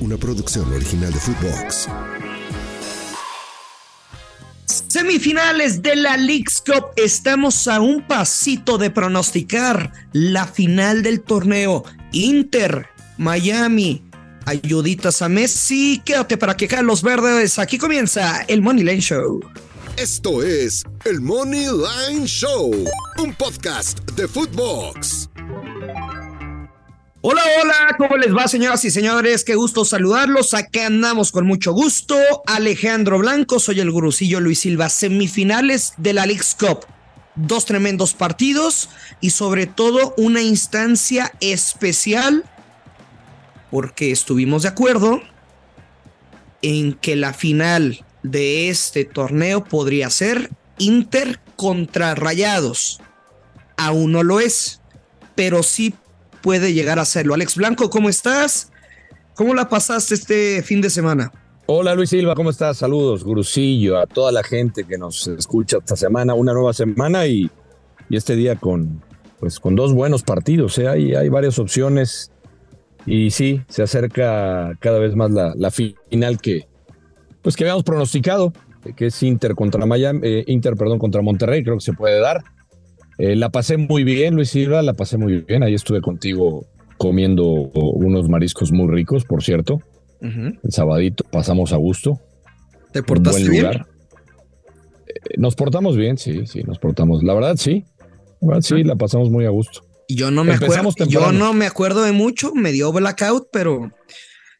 una producción original de Footbox. Semifinales de la League's Cup. Estamos a un pasito de pronosticar la final del torneo. Inter, Miami, ayuditas a Messi. Quédate para que los verdes. Aquí comienza el Money Line Show. Esto es el Money Line Show, un podcast de Footbox. Hola, hola, ¿cómo les va, señoras y señores? Qué gusto saludarlos. Aquí andamos con mucho gusto. Alejandro Blanco, soy el gurucillo Luis Silva. Semifinales de la League's Cup. Dos tremendos partidos y sobre todo una instancia especial porque estuvimos de acuerdo en que la final de este torneo podría ser Inter contra Rayados. Aún no lo es, pero sí puede llegar a serlo. Alex Blanco, ¿cómo estás? ¿Cómo la pasaste este fin de semana? Hola Luis Silva, ¿cómo estás? Saludos, Gurusillo, a toda la gente que nos escucha esta semana, una nueva semana y, este día con, pues, con dos buenos partidos. ¿eh? Hay, hay varias opciones y sí, se acerca cada vez más la, la final que, pues que habíamos pronosticado, que es Inter contra Miami, eh, Inter, perdón, contra Monterrey, creo que se puede dar. Eh, la pasé muy bien, Luis Silva, la pasé muy bien. Ahí estuve contigo comiendo unos mariscos muy ricos, por cierto. El sabadito pasamos a gusto. ¿Te portaste bien? Eh, nos portamos bien, sí, sí, nos portamos. La verdad, sí. La verdad, sí, la pasamos muy a gusto. Yo no me acuerdo. Yo no me acuerdo de mucho, me dio blackout, pero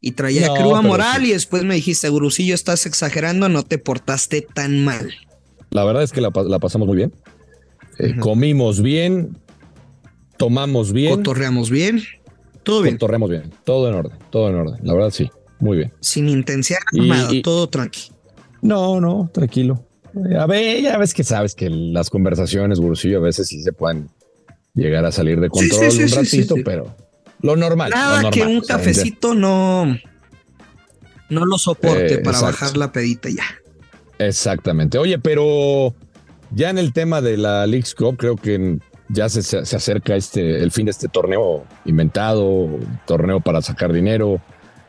y traía no, moral y después me dijiste, Gurusillo, estás exagerando, no te portaste tan mal. La verdad es que la, la pasamos muy bien. Eh, comimos bien, tomamos bien. Cotorreamos bien. Todo bien. Cotorreamos bien. Todo en orden, todo en orden. La verdad, sí. Muy bien. Sin intensidad todo tranqui. No, no, tranquilo. A ver, ya ves que sabes que las conversaciones, Gurusillo, a veces sí se pueden llegar a salir de control un ratito, pero lo normal. Nada que un cafecito no, no lo soporte eh, para bajar la pedita ya. Exactamente. Oye, pero ya en el tema de la League's Cup, creo que ya se, se, acerca este, el fin de este torneo inventado, torneo para sacar dinero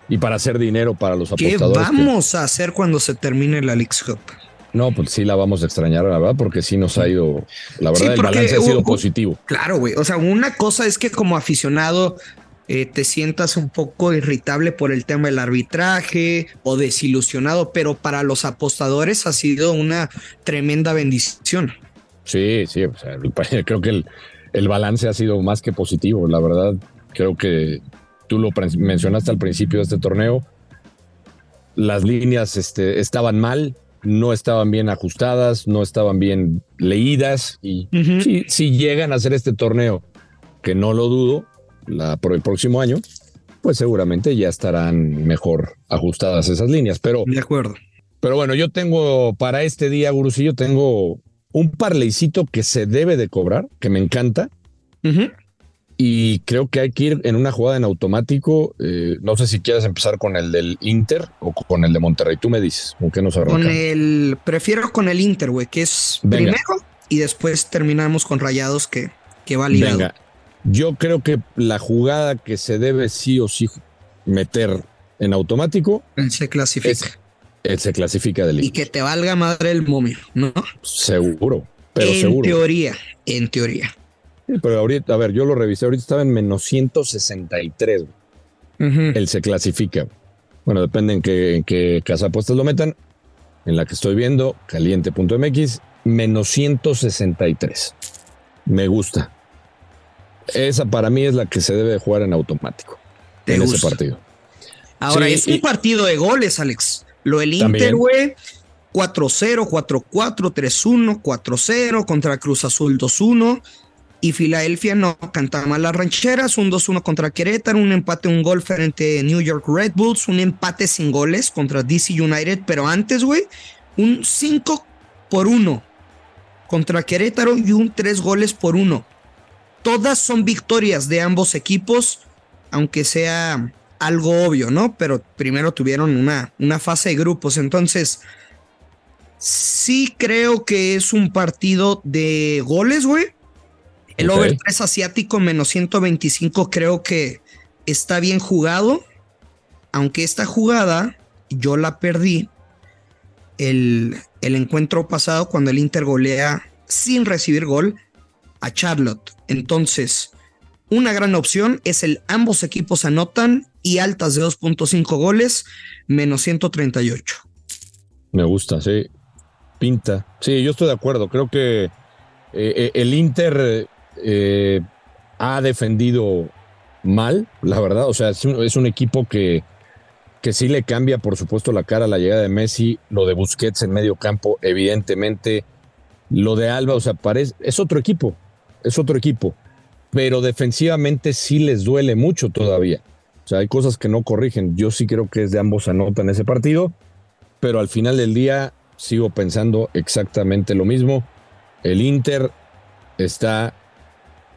y para hacer dinero para los apostadores. ¿Qué vamos a hacer cuando se termine la League's Cup? No, pues sí la vamos a extrañar, la verdad, porque sí nos ha ido, la verdad, el balance ha sido positivo. Claro, güey. O sea, una cosa es que como aficionado eh, te sientas un poco irritable por el tema del arbitraje o desilusionado, pero para los apostadores ha sido una tremenda bendición. Sí, sí, o sea, creo que el, el balance ha sido más que positivo, la verdad. Creo que tú lo mencionaste al principio de este torneo. Las líneas este, estaban mal, no estaban bien ajustadas, no estaban bien leídas y si, si, llegan a hacer este torneo, que no lo dudo, la, por el próximo año, pues seguramente ya estarán mejor ajustadas esas líneas. Pero, de acuerdo. Pero bueno, yo tengo para este día, Gurusillo, tengo un parleycito que se debe de cobrar, que me encanta. Y creo que hay que ir en una jugada en automático. Eh, no sé si quieres empezar con el del Inter o con el de Monterrey. Tú me dices, ¿con qué nos Con el. Prefiero con el Inter, güey, que es primero y después terminamos con Rayados, que, que va ligado. Venga, yo creo que la jugada que se debe sí o sí meter en automático. se clasifica. se clasifica del Y que te valga madre el momio, ¿no? Seguro, pero en seguro. En teoría, en teoría. pero ahorita, a ver, yo lo revisé, ahorita estaba en menos 163. Él se clasifica. Bueno, depende en qué, en qué casa apuestas lo metan. En la que estoy viendo, caliente.mx, menos 163. Me gusta. Esa para mí es la que se debe jugar en automático en ese partido. Ahora, es un partido de goles, Alex. Lo del Inter, güey, 4-0, 4-4, 3-1, 4-0 contra Cruz Azul 2-1. Y Filadelfia no canta mal las rancheras, un 2-1 contra Querétaro, un empate, un gol frente a New York Red Bulls, un empate sin goles contra DC United, pero antes, güey, un 5 por 1 contra Querétaro y un 3 goles por 1 todas son victorias de ambos equipos, aunque sea algo obvio, ¿no? Pero primero tuvieron una, una fase de grupos, entonces sí creo que es un partido de goles, güey. El over 3 asiático menos 125 creo que está bien jugado. aunque esta jugada yo la perdí el, el encuentro pasado cuando el Inter golea sin recibir gol a Charlotte. Entonces, una gran opción es el ambos equipos anotan y altas de 2.5 goles, menos 138. Me gusta, sí. Pinta. Sí, yo estoy de acuerdo. Creo que eh, eh, el Inter eh, ha defendido mal, la verdad. O sea, es un, equipo que, que sí le cambia, por supuesto, la cara a la llegada de Messi. Lo de Busquets en medio campo, evidentemente. Lo de Alba, o sea, parece, es otro equipo. Es otro equipo. Pero defensivamente sí les duele mucho todavía. O sea, hay cosas que no corrigen. Yo sí creo que es de ambos anotan ese partido. Pero al final del día sigo pensando exactamente lo mismo. El Inter está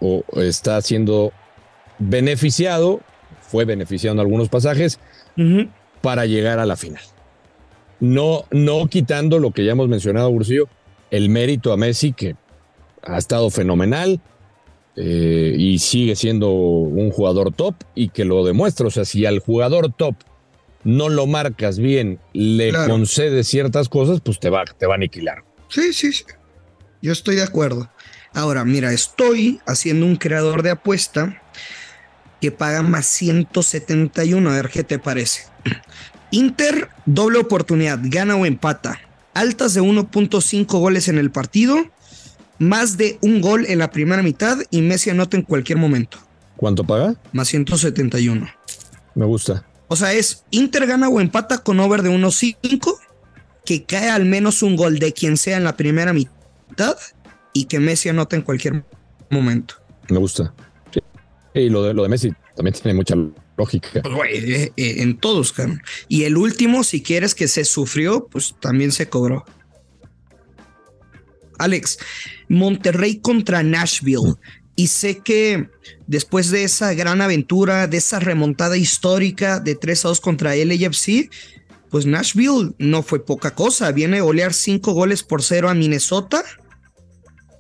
o está siendo beneficiado, fue beneficiado en algunos pasajes, para llegar a la final. No, no quitando lo que ya hemos mencionado, Bursillo, el mérito a Messi, que ha estado fenomenal eh, y sigue siendo un jugador top y que lo demuestra. O sea, si al jugador top no lo marcas bien, le concedes ciertas cosas, pues te va, te va a aniquilar. Sí, sí, sí. Yo estoy de acuerdo. Ahora, mira, estoy haciendo un creador de apuesta que paga más 171. A ver qué te parece. Inter, doble oportunidad, gana o empata. Altas de 1.5 goles en el partido, más de un gol en la primera mitad y Messi anota en cualquier momento. ¿Cuánto paga? Más 171. Me gusta. O sea, es Inter gana o empata con over de 1.5, que cae al menos un gol de quien sea en la primera mitad y que Messi anota en cualquier momento. Me gusta. Y lo de, lo de Messi también tiene mucha lógica. Pues, eh, eh, en todos, Y el último, si quieres que se sufrió, pues también se cobró. Alex, Monterrey contra Nashville. Y sé que después de esa gran aventura, de esa remontada histórica de 3 a 2 contra LAFC, pues Nashville no fue poca cosa. Viene a golear 5 goles por 0 a Minnesota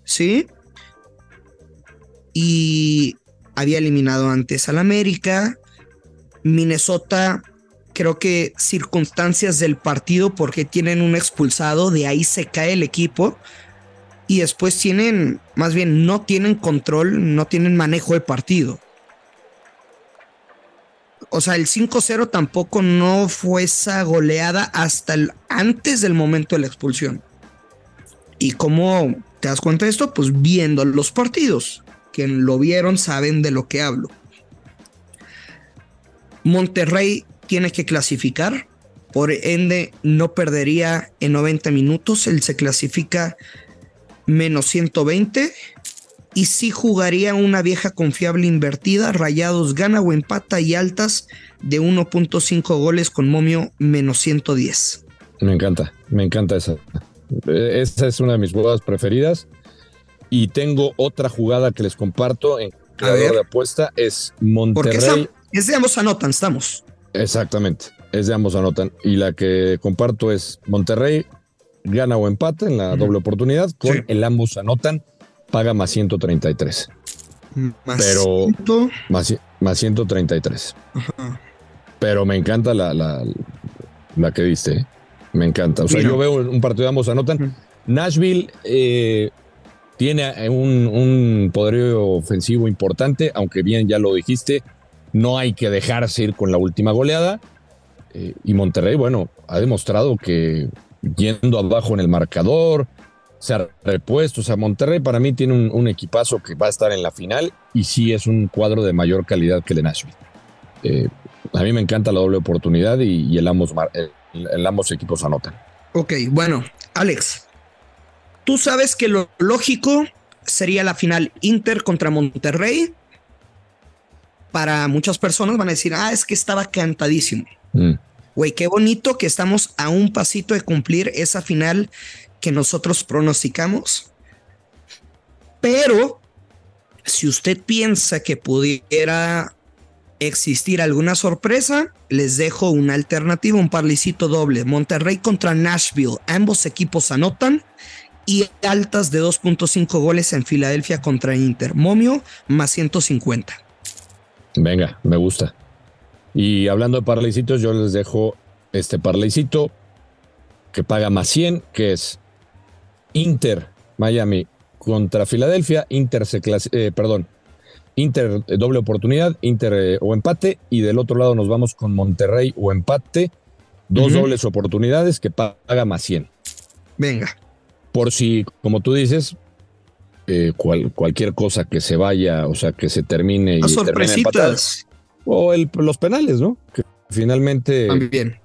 ¿sí? Y había eliminado antes al América. Minnesota, creo que circunstancias del partido, porque tienen un expulsado, de ahí se cae el equipo. Y después tienen, más bien, no tienen control, no tienen manejo de partido. O sea, el 5-0 tampoco no fue esa goleada hasta el, antes del momento de la expulsión. Y como ¿Te das cuenta de esto? Pues viendo los partidos. Quien lo vieron saben de lo que hablo. Monterrey tiene que clasificar. Por ende, no perdería en 90 minutos. Él se clasifica menos 120. Y sí jugaría una vieja confiable invertida. Rayados gana o empata y altas de 1.5 goles con momio menos 110. Me encanta, me encanta esa. Eh, esa es una de mis jugadas preferidas. Y tengo otra jugada que les comparto en creador de apuesta. Es Monterrey. es de ambos anotan, estamos. Exactamente, es de ambos anotan. Y la que comparto es Monterrey gana o empate en la doble oportunidad. Con el ambos anotan, paga más 133. Más Pero más, más 133. Pero me encanta la, la, la que diste. ¿eh? Me encanta. O sea, yo veo un partido de ambos anotan. Nashville eh, tiene un, poderío ofensivo importante, aunque bien ya lo dijiste, no hay que dejarse ir con la última goleada. Eh, y Monterrey, bueno, ha demostrado que yendo abajo en el marcador, se ha repuesto. O sea, Monterrey para mí tiene un, equipazo que va a estar en la final y sí es un cuadro de mayor calidad que el de Nashville. Eh, a mí me encanta la doble oportunidad y, el ambos, el, ambos equipos anotan. Ok, bueno, Alex, tú sabes que lo lógico sería la final Inter contra Monterrey. Para muchas personas van a decir, ah, es que estaba cantadísimo. Mm. Güey, qué bonito que estamos a un pasito de cumplir esa final que nosotros pronosticamos. Pero si usted piensa que pudiera existir alguna sorpresa, les dejo una alternativa, un parlicito doble. Monterrey contra Nashville. Ambos equipos anotan y altas de 2.5 goles en Filadelfia contra Inter. Momio más 150. Venga, me gusta. Y hablando de parleycitos, yo les dejo este parleycito que paga más 100, que es Inter Miami contra Filadelfia, Inter se eh, perdón, Inter eh, doble oportunidad, Inter eh, o empate, y del otro lado nos vamos con Monterrey o empate, dos dobles oportunidades que paga más 100. Venga. Por si, como tú dices, cualquier cosa que se vaya, o sea, que se termine. y sorpresitas. O los penales, ¿no? Que finalmente. También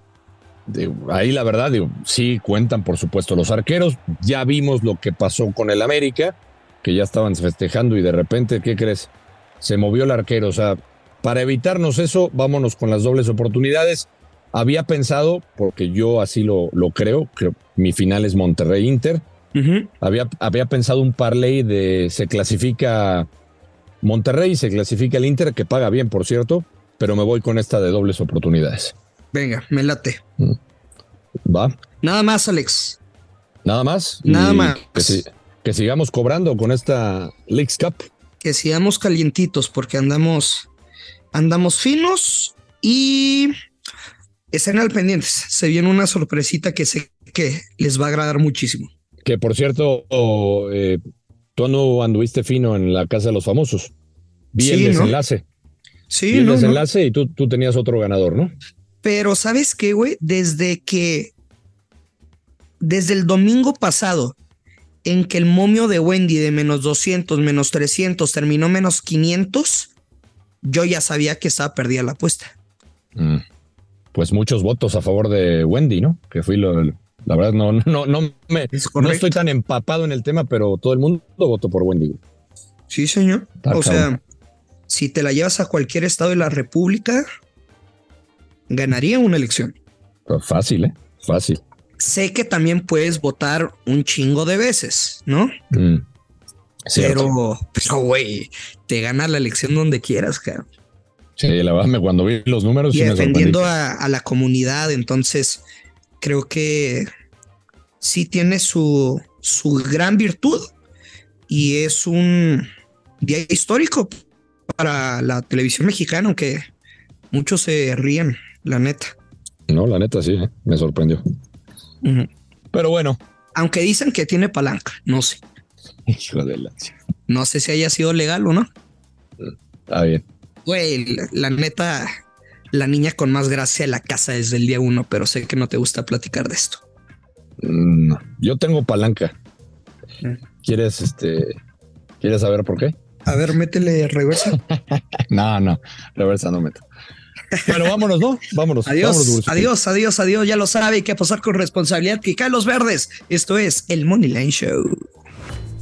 ahí la verdad, digo, sí cuentan por supuesto los arqueros. Ya vimos lo que pasó con el América, que ya estaban festejando y de repente, ¿qué crees? Se movió el arquero. O sea, para evitarnos eso, vámonos con las dobles oportunidades. Había pensado, porque yo así lo, lo creo, que mi final es Monterrey Inter. había, había pensado un parlay de se clasifica Monterrey, se clasifica el Inter, que paga bien, por cierto, pero me voy con esta de dobles oportunidades. Venga, me late. Va. Nada más, Alex. Nada más. Nada más. Que, sigamos cobrando con esta Leagues Cup. Que sigamos calientitos porque andamos, andamos finos y estén al pendientes. Se viene una sorpresita que sé que les va a agradar muchísimo. Que por cierto, eh, tú no anduviste fino en la casa de los famosos. Vi el desenlace. Sí, Vi el desenlace y tú, tú tenías otro ganador, ¿no? Pero ¿sabes qué, güey? Desde que, desde el domingo pasado, en que el momio de Wendy de menos 200, menos 300 terminó menos 500, yo ya sabía que estaba perdida la apuesta. Mm. Pues muchos votos a favor de Wendy, ¿no? Que fui lo, la verdad no, no, no me, no estoy tan empapado en el tema, pero todo el mundo votó por Wendy. Sí, señor. o sea, si te la llevas a cualquier estado de la República, ganaría una elección. Pues fácil, ¿eh? Fácil. Sé que también puedes votar un chingo de veces, ¿no? Mm, pero, pero, güey, te gana la elección donde quieras, cara. Sí, la verdad, cuando vi los números. Y defendiendo a, la comunidad, entonces creo que sí tiene su, su gran virtud y es un día histórico para la televisión mexicana, aunque muchos se ríen la neta. No, la neta sí, ¿eh? me sorprendió. Pero bueno. Aunque dicen que tiene palanca, no sé. Hijo de la... No sé si haya sido legal o no. Está bien. Güey, la, neta, la niña con más gracia de la casa desde el día uno, pero sé que no te gusta platicar de esto. Mm, yo tengo palanca. ¿Quieres, este, quieres saber por qué? A ver, métele reversa. no, no, reversa no meto. Bueno, vámonos, ¿no? Vámonos. Adiós, adiós, adiós, adiós. Ya lo sabe, hay que posar con responsabilidad. Que caen los verdes. Esto es el Money Line Show.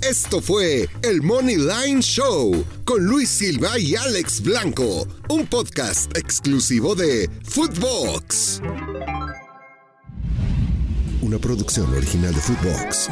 Esto fue el Money Line Show con Luis Silva y Alex Blanco, un podcast exclusivo de Footbox. Una producción original de Footbox.